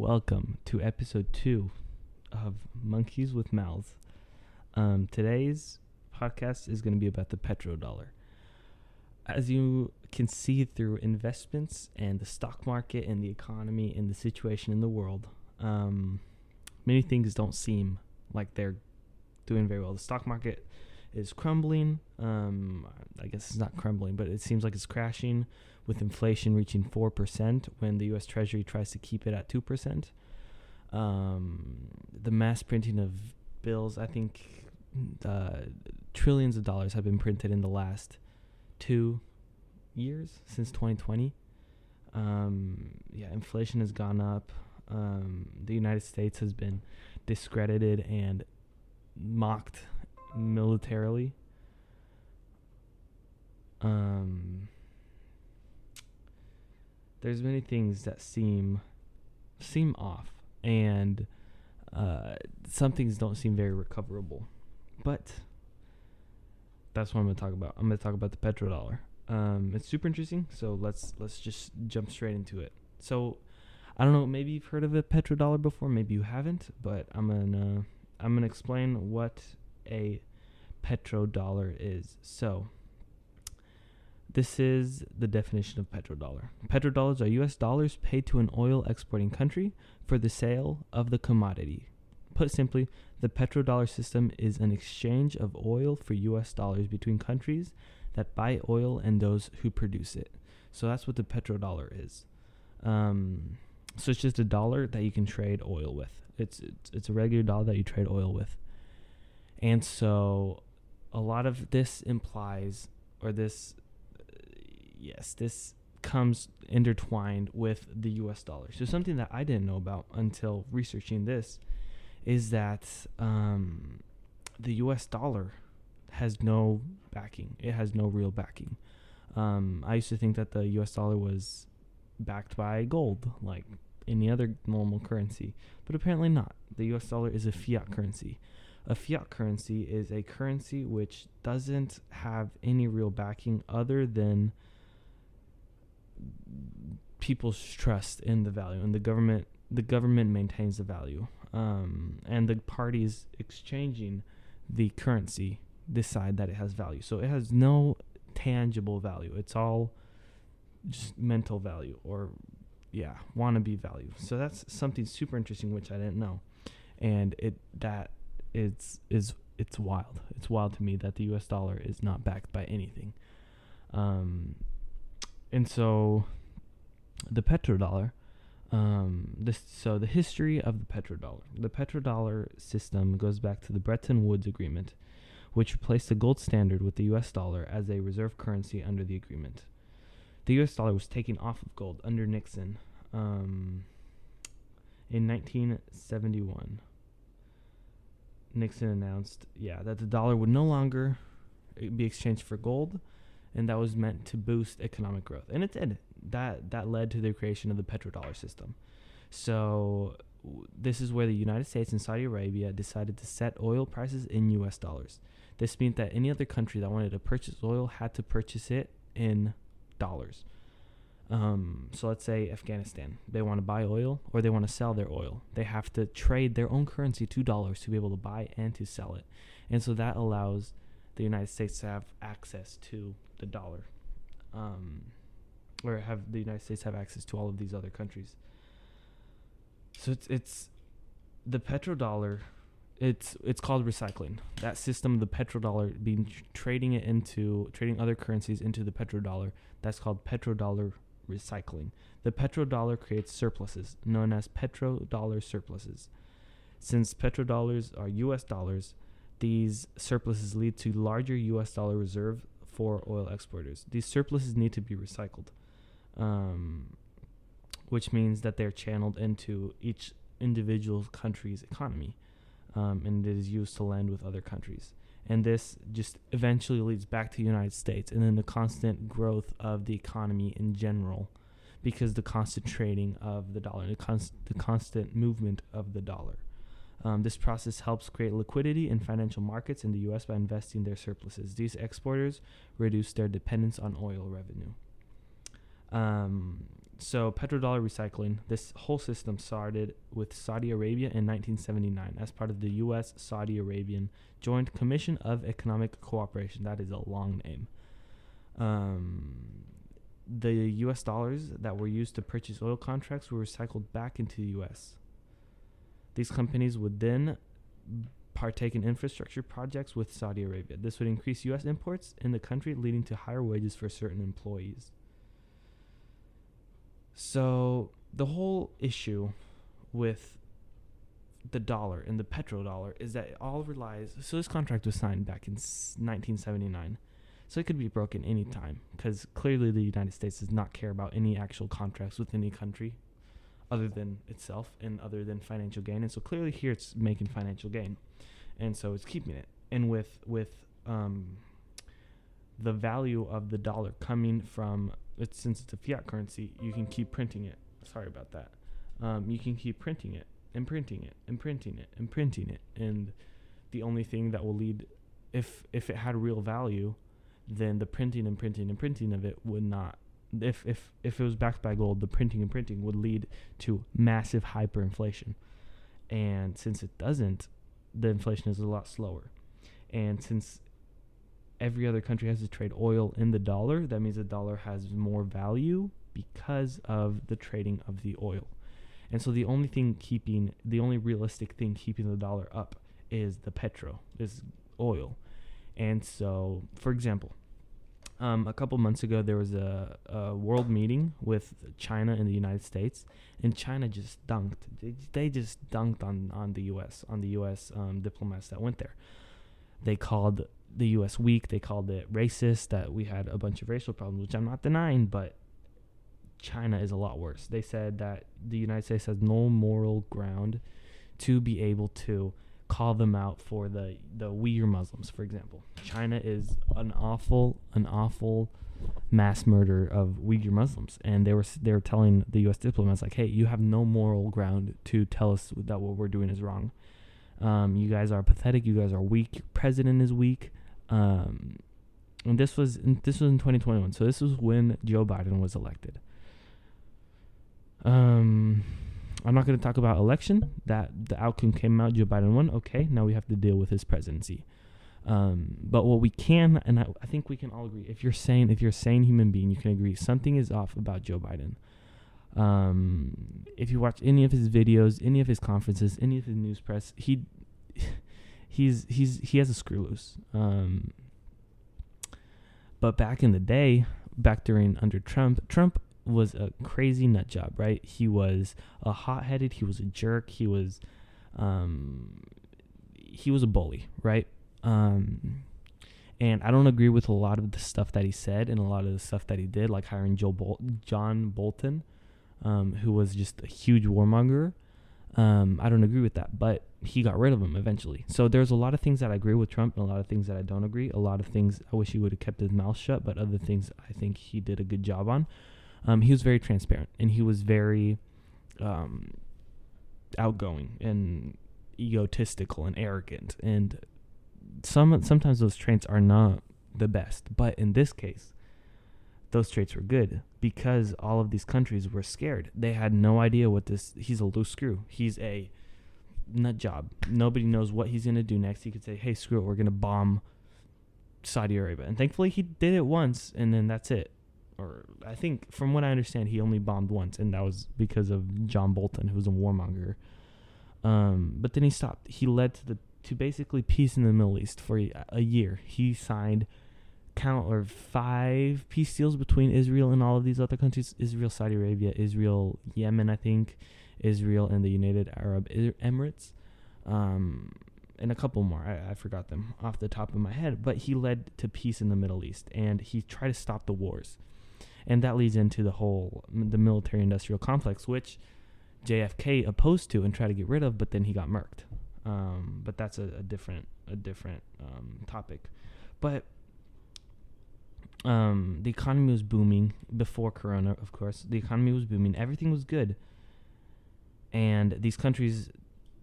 Welcome to episode two of Monkeys with Mouths. Um, today's podcast is going to be about the petrodollar. As you can see through investments and the stock market and the economy and the situation in the world, um, many things don't seem like they're doing very well. The stock market is crumbling. Um, I guess it's not crumbling, but it seems like it's crashing with inflation reaching 4% when the US Treasury tries to keep it at 2%. Um, the mass printing of bills, I think uh, trillions of dollars have been printed in the last two years since 2020. Um, yeah, inflation has gone up. Um, the United States has been discredited and mocked militarily. Um, there's many things that seem seem off, and uh, some things don't seem very recoverable. But that's what I'm gonna talk about. I'm gonna talk about the petrodollar. Um, it's super interesting. So let's let's just jump straight into it. So I don't know. Maybe you've heard of a petrodollar before. Maybe you haven't. But I'm gonna I'm gonna explain what a petrodollar is. So this is the definition of petrodollar. Petrodollars are US dollars paid to an oil exporting country for the sale of the commodity. Put simply, the petrodollar system is an exchange of oil for US dollars between countries that buy oil and those who produce it. So that's what the petrodollar is. Um, so it's just a dollar that you can trade oil with. It's, it's it's a regular dollar that you trade oil with. And so a lot of this implies or this yes, this comes intertwined with the US dollar. So something that I didn't know about until researching this is that um, the US dollar has no backing. It has no real backing. Um, I used to think that the US dollar was backed by gold, like any other normal currency, but apparently not. The US dollar is a fiat currency. A fiat currency is a currency which doesn't have any real backing other than people's trust in the value and the government the government maintains the value. Um, and the parties exchanging the currency decide that it has value. So it has no tangible value. It's all just mental value or yeah wannabe value. So that's something super interesting which i didn't know. And it that is is it's wild. It's wild to me that the us dollar is not backed by anything. Um, and so the petrodollar um, this so the history of the petrodollar. The petrodollar system goes back to the bretton woods agreement which replaced the gold standard with the us dollar as a reserve currency under the agreement. The us dollar was taken off of gold under nixon um, in 1971 nixon announced yeah that the dollar would no longer be exchanged for gold and that was meant to boost economic growth, and it did. That that led to the creation of the petrodollar system. So this is where the United States and Saudi Arabia decided to set oil prices in U.S. dollars. This meant that any other country that wanted to purchase oil had to purchase it in dollars. Um, so let's say Afghanistan, they want to buy oil or they want to sell their oil. They have to trade their own currency to dollars to be able to buy and to sell it. And so that allows the United States to have access to the dollar, um, or have the United States have access to all of these other countries. So it's it's the petrodollar. It's it's called recycling. That system, the petrodollar, being tr- trading it into trading other currencies into the petrodollar. That's called petrodollar recycling. The petrodollar creates surpluses known as petrodollar surpluses. Since petrodollars are U.S. dollars, these surpluses lead to larger U.S. dollar reserve for oil exporters. These surpluses need to be recycled, um, which means that they're channeled into each individual country's economy, um, and it is used to lend with other countries. And this just eventually leads back to the United States, and then the constant growth of the economy in general, because the constant trading of the dollar, the, const- the constant movement of the dollar. Um, this process helps create liquidity in financial markets in the U.S. by investing their surpluses. These exporters reduce their dependence on oil revenue. Um, so petrodollar recycling, this whole system started with Saudi Arabia in 1979 as part of the U.S. Saudi Arabian Joint Commission of Economic Cooperation. That is a long name. Um, the U.S. dollars that were used to purchase oil contracts were recycled back into the U.S. These companies would then partake in infrastructure projects with Saudi Arabia. This would increase U.S. imports in the country, leading to higher wages for certain employees. So the whole issue with the dollar and the petrodollar is that it all relies. So this contract was signed back in 1979, so it could be broken anytime because clearly the United States does not care about any actual contracts with any country other than itself and other than financial gain. And so clearly here it's making financial gain, and so it's keeping it. And with with um, the value of the dollar coming from it's since it's a fiat currency, you can keep printing it. Sorry about that. Um, you can keep printing it and printing it and printing it and printing it, and the only thing that will lead, if if it had real value, then the printing and printing and printing of it would not. If if if it was backed by gold, the printing and printing would lead to massive hyperinflation, and since it doesn't, the inflation is a lot slower, and since every other country has to trade oil in the dollar, that means the dollar has more value because of the trading of the oil. And so the only thing keeping the only realistic thing keeping the dollar up is the petro, is oil. And so, for example, um, a couple months ago there was a, a, world meeting with China and the United States, and China just dunked. They, they just dunked on, on the U.S. on the U.S. Um, diplomats that went there. They called the U.S. weak. They called it racist. That we had a bunch of racial problems, which I'm not denying, but China is a lot worse. They said that the United States has no moral ground to be able to call them out for the the Uyghur Muslims, for example. China is an awful, an awful mass murder of Uyghur Muslims, and they were they were telling the U.S. diplomats like, "Hey, you have no moral ground to tell us that what we're doing is wrong. Um, you guys are pathetic. You guys are weak. Your president is weak. Um, and this was in, this was in 2021. So this was when Joe Biden was elected. Um, I'm not going to talk about election. That the outcome came out. Joe Biden won. Okay, now we have to deal with his presidency. Um, but what we can, and I, I, think we can all agree, if you're sane, if you're a sane human being, you can agree something is off about Joe Biden. Um, if you watch any of his videos, any of his conferences, any of his news press, he he's he's he has a screw loose. Um, but back in the day, back during under Trump, Trump was a crazy nut job, right? He was a hot-headed, he was a jerk, he was um, he was a bully, right? Um, and I don't agree with a lot of the stuff that he said and a lot of the stuff that he did, like hiring Joe Bol- John Bolton, um, who was just a huge warmonger. Um, I don't agree with that, but he got rid of him eventually. So there's a lot of things that I agree with Trump and a lot of things that I don't agree. A lot of things I wish he would have kept his mouth shut, but other things I think he did a good job on. Um, he was very transparent and he was very um, outgoing and egotistical and arrogant. And some sometimes those traits are not the best, but in this case, those traits were good because all of these countries were scared. They had no idea what this. He's a loose screw. He's a nut job. Nobody knows what he's gonna do next. He could say, "Hey, screw it, we're gonna bomb Saudi Arabia," and thankfully he did it once, and then that's it. Or I think, from what I understand, he only bombed once, and that was because of John Bolton, who was a warmonger. Um, but then he stopped. He led to the to basically peace in the Middle East for a, a year. He signed count or five peace deals between Israel and all of these other countries Israel, Saudi Arabia, Israel, Yemen, I think, Israel, and the United Arab Emirates. Um, and a couple more. I, I forgot them off the top of my head. But he led to peace in the Middle East and he tried to stop the wars. And that leads into the whole the military industrial complex, which JFK opposed to and tried to get rid of, but then he got murked. Um, but that's a, a, different a different um, topic. But um, the economy was booming before Corona, of course. The economy was booming. Everything was good. And these countries,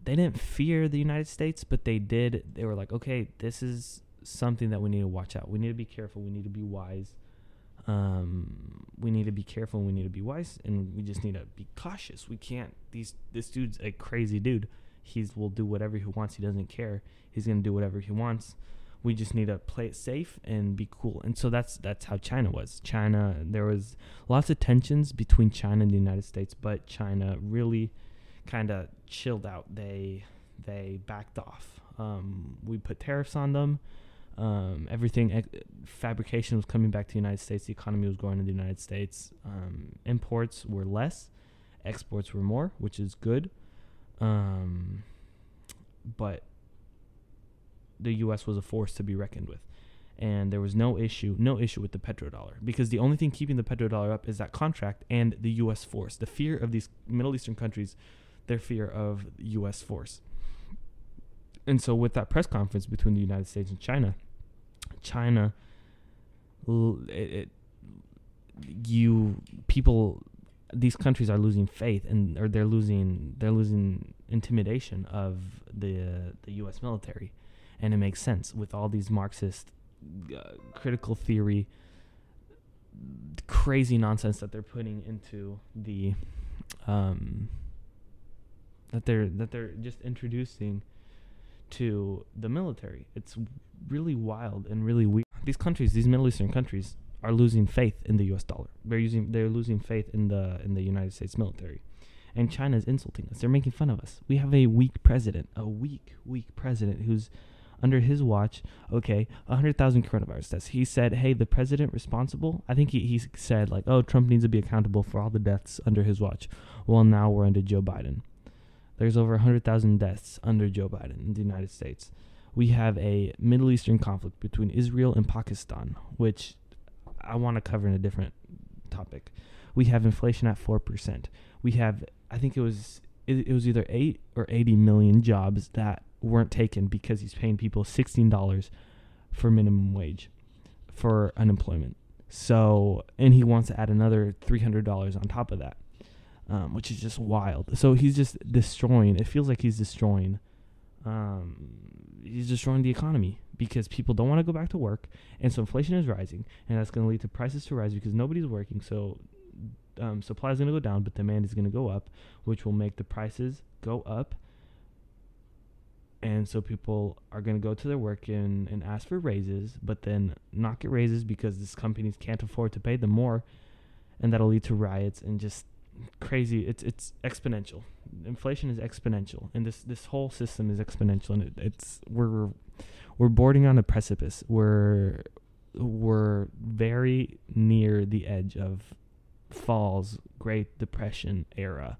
they didn't fear the United States, but they did. They were like, okay, this is something that we need to watch out. We need to be careful. We need to be wise. Um, we need to be careful. We need to be wise, and we just need to be cautious. We can't. These this dude's a crazy dude. He's will do whatever he wants. He doesn't care. He's gonna do whatever he wants. We just need to play it safe and be cool. And so that's that's how China was. China there was lots of tensions between China and the United States, but China really kind of chilled out. They they backed off. Um, we put tariffs on them. Um, everything fabrication was coming back to the United States. The economy was growing in the United States. Um, imports were less, exports were more, which is good. Um, but the U.S. was a force to be reckoned with, and there was no issue, no issue with the petrodollar because the only thing keeping the petrodollar up is that contract and the U.S. force. The fear of these Middle Eastern countries, their fear of U.S. force. And so, with that press conference between the United States and China, China, it, it you people these countries are losing faith and or they're losing they're losing intimidation of the the US military and it makes sense with all these marxist uh, critical theory crazy nonsense that they're putting into the um that they're that they're just introducing to the military. It's really wild and really weird. These countries, these Middle Eastern countries, are losing faith in the U.S. dollar. They're using, they're losing faith in the in the United States military, and China is insulting us. They're making fun of us. We have a weak president, a weak, weak president who's under his watch, okay, 100,000 coronavirus deaths. He said, hey, the president responsible, I think he, he said, like, oh, Trump needs to be accountable for all the deaths under his watch. Well, now we're under Joe Biden. There's over 100,000 deaths under Joe Biden in the United States. We have a Middle Eastern conflict between Israel and Pakistan, which I want to cover in a different topic. We have inflation at 4%. We have, I think it was, it, it was either 8 or 80 million jobs that weren't taken because he's paying people $16 for minimum wage for unemployment. So, and he wants to add another $300 on top of that um, which is just wild. So he's just destroying. It feels like he's destroying. Um, he's destroying the economy because people don't want to go back to work, and so inflation is rising, and that's going to lead to prices to rise because nobody's working. So um, supply is going to go down, but demand is going to go up, which will make the prices go up. And so people are going to go to their work and, and ask for raises, but then not get raises because these companies can't afford to pay them more. And that'll lead to riots and just crazy. It's it's exponential. Inflation is exponential, and this this whole system is exponential, and it, it's we're we're boarding on a precipice. We're we're very near the edge of falls, Great Depression era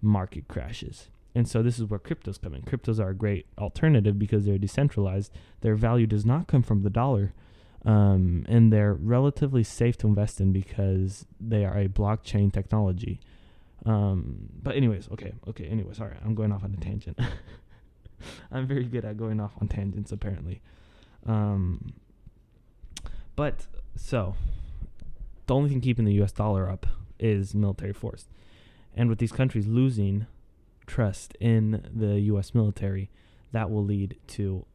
market crashes. And so this is where cryptos come in. Cryptos are a great alternative because they're decentralized. Their value does not come from the dollar um, and they're relatively safe to invest in because they are a blockchain technology. Um, but anyways, okay, okay. Anyways, all right, I'm going off on a tangent. I'm very good at going off on tangents, apparently. Um, but so the only thing keeping the U.S. dollar up is military force, and with these countries losing trust in the U.S. military, that will lead to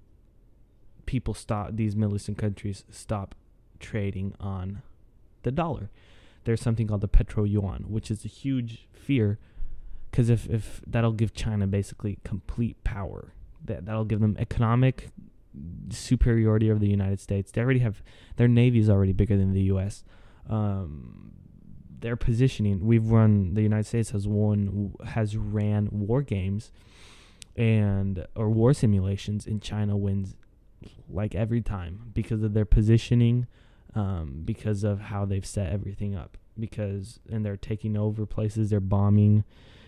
people stop these Middle Eastern countries stop trading on the dollar. There's something called the petro yuan, which is a huge fear because if, if that'll give China basically complete power, that that'll give them economic superiority over the United States. They already have their navy is already bigger than the U.S. Um, their positioning, we've run the United States has won has ran war games and or war simulations, and China wins like every time because of their positioning, um, because of how they've set everything up. Because and they're taking over places, they're bombing.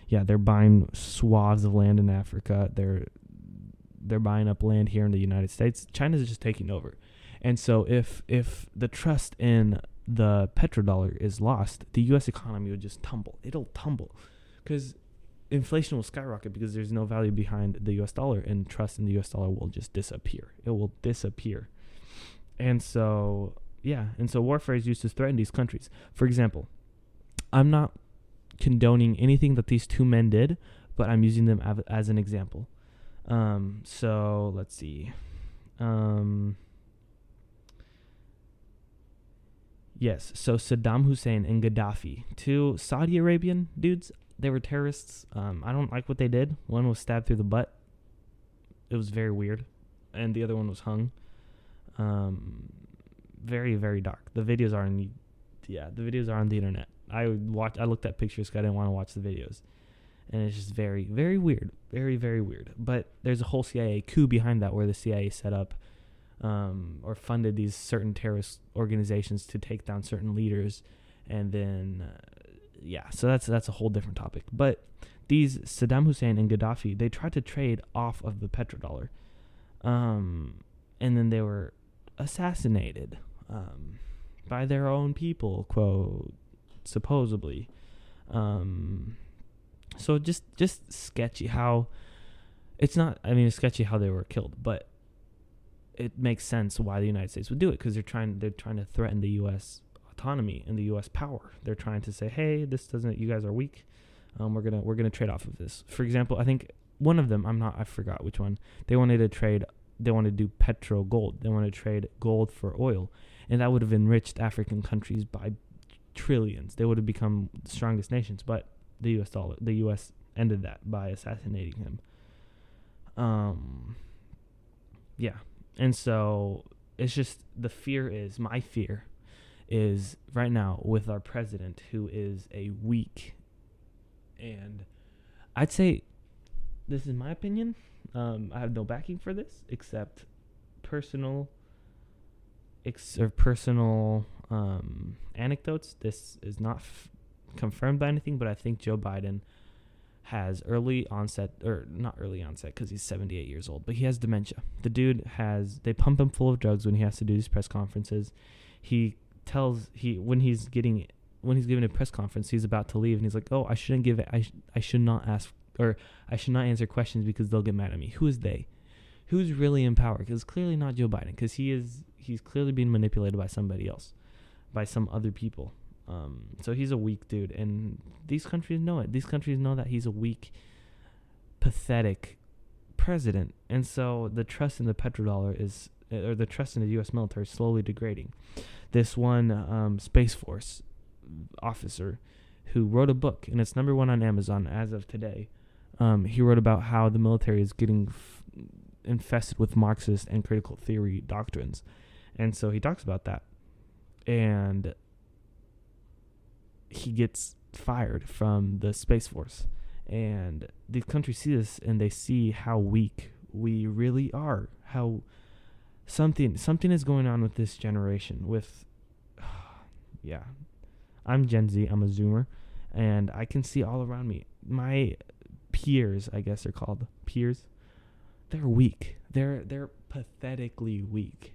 Yeah, they're buying swaths of land in Africa. They're they're buying up land here in the United States. China's just taking over. And so if if the trust in the petrodollar is lost, the US economy would just tumble. It'll tumble. Cuz inflation will skyrocket because there's no value behind the US dollar and trust in the US dollar will just disappear. It will disappear. And so, yeah, and so warfare is used to threaten these countries. For example, I'm not condoning anything that these two men did, but I'm using them av- as an example. Um, so let's see. Um, Yes. So Saddam Hussein and Gaddafi, two Saudi Arabian dudes. They were terrorists. Um, I don't like what they did. One was stabbed through the butt. It was very weird, and the other one was hung. Um, very very dark. The videos are on, the, yeah, the videos are on the internet. I watch. I looked at pictures. Cause I didn't want to watch the videos, and it's just very very weird. Very very weird. But there's a whole CIA coup behind that, where the CIA set up um, or funded these certain terrorist organizations to take down certain leaders, and then uh, yeah, so that's that's a whole different topic. But these Saddam Hussein and Gaddafi, they tried to trade off of the petrodollar, um, and then they were assassinated um, by their own people, quote supposedly. Um, so just just sketchy how it's not. I mean, it's sketchy how they were killed, but it makes sense why the United States would do it because they're trying they're trying to threaten the U.S. autonomy and the U.S. power. They're trying to say, hey, this doesn't. You guys are weak. Um, we're gonna we're gonna trade off of this. For example, I think one of them. I'm not. I forgot which one. They wanted to trade. They wanted to do petro gold. They wanted to trade gold for oil, and that would have enriched African countries by trillions. They would have become the strongest nations. But the U.S. dollar, the U.S. ended that by assassinating him. Um. Yeah, and so it's just the fear is my fear is right now with our president who is a weak and I'd say this is my opinion. Um, I have no backing for this except personal ex- or personal um, anecdotes. This is not f- confirmed by anything, but I think Joe Biden has early onset or not early onset because he's 78 years old but he has dementia. The dude has they pump him full of drugs when he has to do these press conferences. He tells he when he's getting when he's giving a press conference he's about to leave and he's like oh i shouldn't give i, sh- I should not ask or i should not answer questions because they'll get mad at me. Who is they? Who's really in power? Because clearly not joe biden because he is he's clearly being manipulated by somebody else by some other people um, so he's a weak dude, and these countries know it. These countries know that he's a weak, pathetic president, and so the trust in the petrodollar is, uh, or the trust in the U.S. military, is slowly degrading. This one um, Space Force officer who wrote a book, and it's number one on Amazon as of today. Um, he wrote about how the military is getting f- infested with Marxist and critical theory doctrines, and so he talks about that. And he gets fired from the Space Force. And the countries see this and they see how weak we really are. How something something is going on with this generation with yeah. I'm Gen Z, I'm a zoomer, and I can see all around me. My peers, I guess they're called peers, they're weak. They're they're pathetically weak.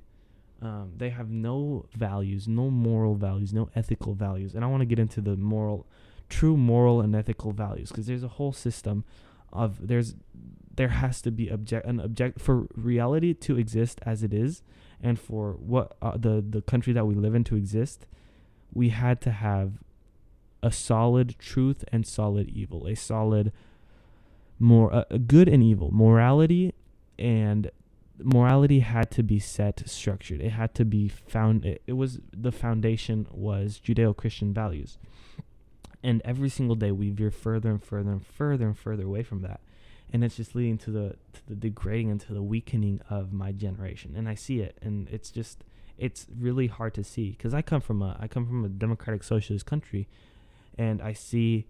Um, they have no values, no moral values, no ethical values. And I want to get into the moral, true moral and ethical values because there's a whole system of there's there has to be object an object for reality to exist as it is, and for what uh, the the country that we live in to exist, we had to have a solid truth and solid evil, a solid more uh, good and evil, morality and morality had to be set structured. It had to be found it, it was the foundation was judeo-christian values. And every single day we veer further and further and further and further away from that. And it's just leading to the to the degrading and to the weakening of my generation. And i see it. And it's just it's really hard to see. Because i come from a i come from a democratic socialist country. And i see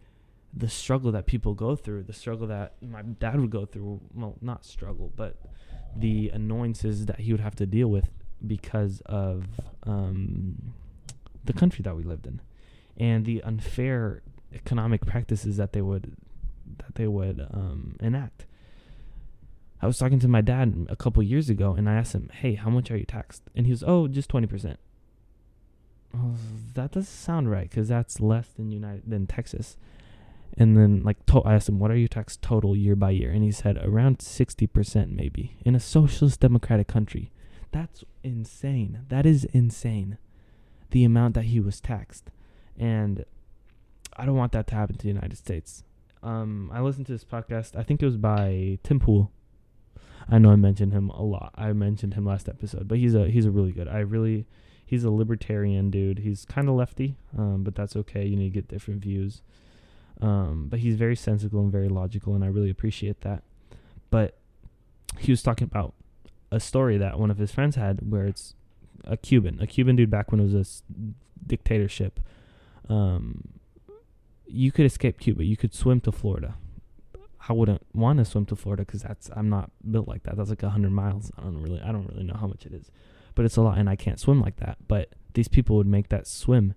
the struggle that people go through the struggle that my dad would go through well not struggle but the annoyances that he would have to deal with because of um, the country that we lived in and the unfair economic practices that they would that they would um, enact. I was talking to my dad a couple years ago, and I asked him, "Hey, how much are you taxed?" And he was, "Oh, just twenty percent." That doesn't sound right because that's less than United than Texas. And then like to- I asked him, "What are your tax total year by year?" And he said around sixty percent, maybe in a socialist democratic country. That's insane. That is insane. The amount that he was taxed, and I don't want that to happen to the United States. Um, I listened to this podcast. I think it was by Tim Pool. I know I mentioned him a lot. I mentioned him last episode, but he's a he's a really good. I really He's a libertarian dude. He's kind of lefty, um, but that's okay. You need to get different views. Um, but he's very sensible and very logical, and I really appreciate that. But he was talking about a story that one of his friends had where it's a Cuban, a Cuban dude back when it was a dictatorship. Um, you could escape Cuba. You could swim to Florida. I wouldn't want to swim to Florida because that's I'm not built like that. That's like hundred miles. I don't really I don't really know how much it is, but it's a lot, and I can't swim like that. But these people would make that swim,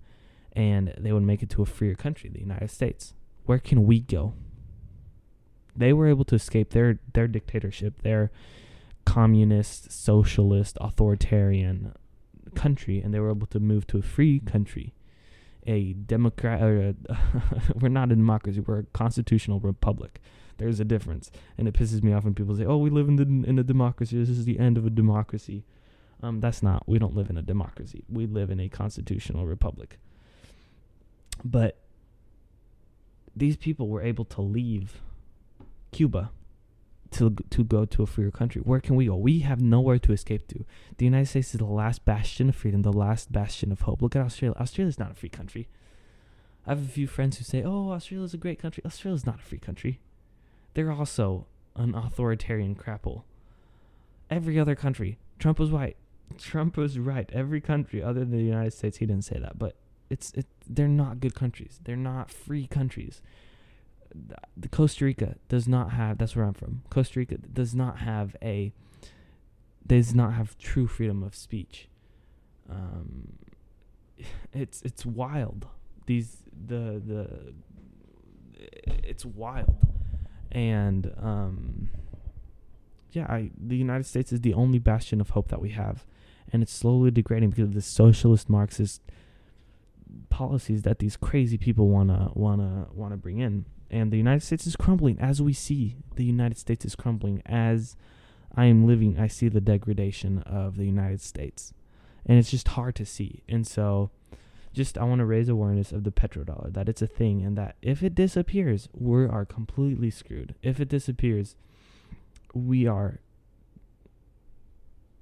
and they would make it to a freer country, the United States. Where can we go? They were able to escape their their dictatorship, their communist, socialist, authoritarian country, and they were able to move to a free country, a democrat. Or a we're not a democracy; we're a constitutional republic. There's a difference, and it pisses me off when people say, "Oh, we live in the in a democracy. This is the end of a democracy." Um, that's not. We don't live in a democracy. We live in a constitutional republic. But these people were able to leave Cuba to to go to a freer country. Where can we go? We have nowhere to escape to. The United States is the last bastion of freedom, the last bastion of hope. Look at Australia. Australia's not a free country. I have a few friends who say, "Oh, Australia's a great country." Australia's not a free country. They're also an authoritarian crapple. Every other country, Trump was right. Trump was right. Every country other than the United States, he didn't say that, but it's it. They're not good countries. They're not free countries. The, Costa Rica does not have. That's where I'm from. Costa Rica does not have a. Does not have true freedom of speech. Um, it's it's wild. These the the. It's wild, and um. Yeah, I the United States is the only bastion of hope that we have, and it's slowly degrading because of the socialist Marxist policies that these crazy people wanna wanna wanna bring in. And the United States is crumbling as we see. The United States is crumbling as I am living. I see the degradation of the United States, and it's just hard to see. And so, just I want to raise awareness of the petrodollar that it's a thing, and that if it disappears, we are completely screwed. If it disappears, we are.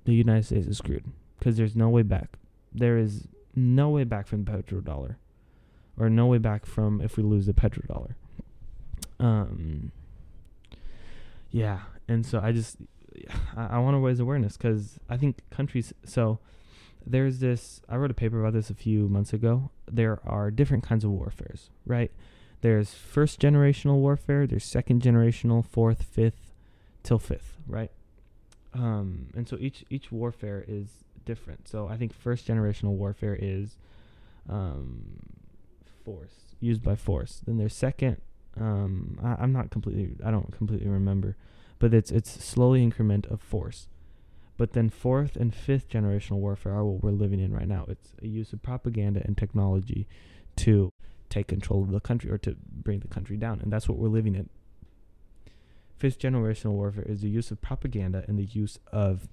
The United States is screwed because there's no way back. There is no way back from the petrodollar, or no way back from if we lose the petrodollar. Um. Yeah, and so I just I, I want to raise awareness because I think countries. So there's this. I wrote a paper about this a few months ago. There are different kinds of warfares, right? There's first generational warfare. There's second generational, fourth, fifth, till fifth, right? Um, and so each each warfare is different. So I think first generational warfare is um, force used by force. Then there's second. Um, I, I'm not completely. I don't completely remember, but it's it's slowly increment of force. But then fourth and fifth generational warfare are what we're living in right now. It's a use of propaganda and technology to take control of the country or to bring the country down, and that's what we're living in. Fifth generational warfare is the use of propaganda and the use of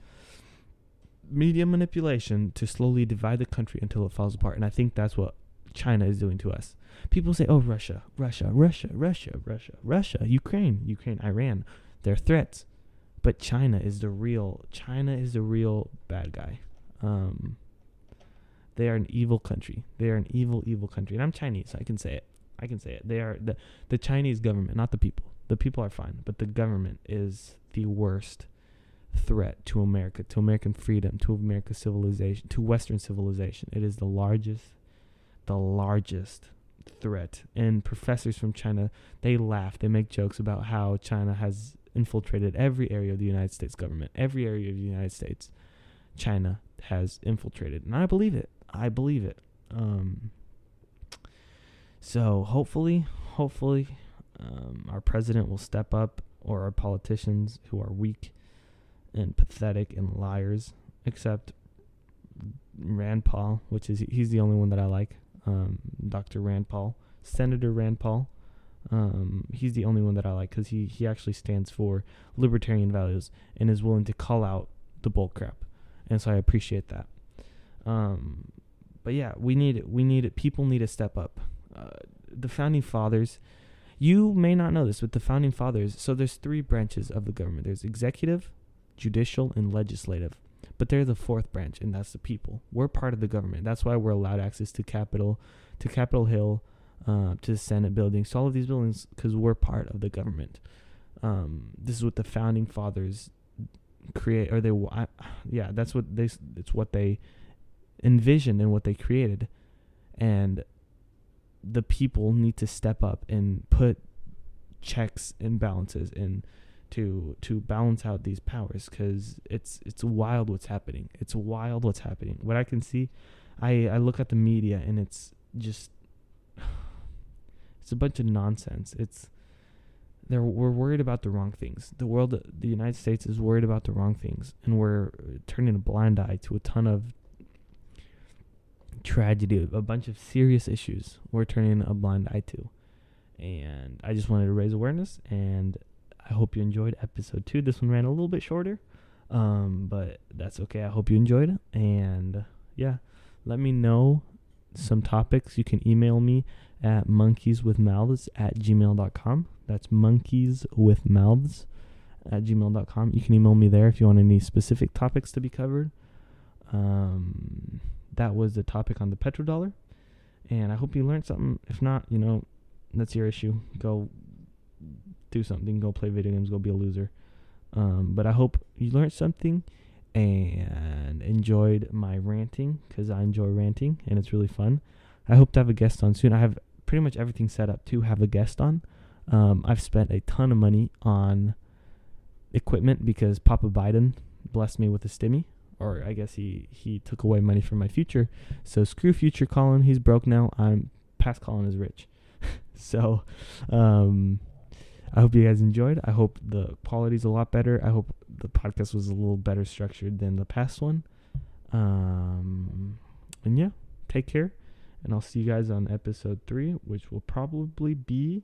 media manipulation to slowly divide the country until it falls apart. And I think that's what China is doing to us. People say, oh, Russia, Russia, Russia, Russia, Russia, Russia, Ukraine, Ukraine, Iran. They're threats. But China is the real, China is the real bad guy. Um, they are an evil country. They are an evil, evil country. And I'm Chinese, so I can say it. I can say it. They are the, the Chinese government, not the people. The people are fine, but the government is the worst threat to America, to American freedom, to American civilization, to Western civilization. It is the largest, the largest threat. And professors from China, they laugh, they make jokes about how China has infiltrated every area of the United States government, every area of the United States. China has infiltrated, and I believe it. I believe it. Um, so hopefully, hopefully, um, our president will step up, or our politicians who are weak and pathetic and liars, except Rand Paul, which is he's the only one that I like. Um, Dr. Rand Paul, Senator Rand Paul. Um, he's the only one that I like because he, he actually stands for libertarian values and is willing to call out the bull crap, and so I appreciate that. Um, but yeah, we need it. we need it. people need to step up. Uh, the founding fathers, you may not know this, but the founding fathers. So there's three branches of the government. There's executive, judicial, and legislative. but they're the fourth branch, and that's the people. We're part of the government. That's why we're allowed access to Capitol, to Capitol Hill, uh, to the Senate buildings, to all of these buildings, because we're part of the government. Um, this is what the founding fathers create, or they, I, yeah, that's what they, it's what they envisioned and what they created, and the people need to step up and put checks and balances and to to balance out these powers because it's it's wild what's happening. It's wild what's happening. What I can see, I I look at the media and it's just it's a bunch of nonsense. It's they're we're worried about the wrong things. The world, the United States, is worried about the wrong things, and we're turning a blind eye to a ton of tragedy, a bunch of serious issues. We're turning a blind eye to, and I just wanted to raise awareness and I hope you enjoyed episode two. This one ran a little bit shorter, um, but that's okay. I hope you enjoyed it. And yeah, let me know some topics. You can email me at monkeyswithmouths at gmail.com. That's monkeyswithmouths at gmail.com. You can email me there if you want any specific topics to be covered. Um, that was the topic on the petrodollar. And I hope you learned something. If not, you know, that's your issue. Go do something, go play video games, go be a loser. Um, but I hope you learned something and enjoyed my ranting because I enjoy ranting and it's really fun. I hope to have a guest on soon. I have pretty much everything set up to have a guest on. Um, I've spent a ton of money on equipment because Papa Biden blessed me with a stimmy, or I guess he he took away money from my future. So screw future Colin. He's broke now. I'm past Colin is rich. so, um, I hope you guys enjoyed. I hope the quality's a lot better. I hope the podcast was a little better structured than the past one. Um, and yeah, take care. And I'll see you guys on episode three, which will probably be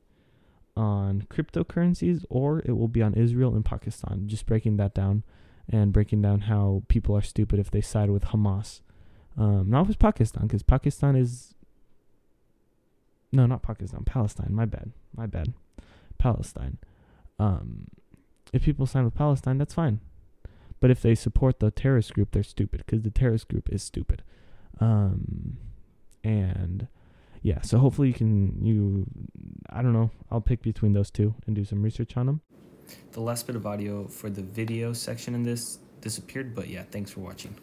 on cryptocurrencies or it will be on Israel and Pakistan. Just breaking that down and breaking down how people are stupid if they side with Hamas. Um, not with Pakistan, because Pakistan is. No, not Pakistan. Palestine. My bad. My bad. Palestine. Um, if people sign with Palestine, that's fine. But if they support the terrorist group, they're stupid because the terrorist group is stupid. Um, and yeah, so hopefully you can you I don't know, I'll pick between those two and do some research on them. The last bit of audio for the video section in this disappeared, but yeah, thanks for watching.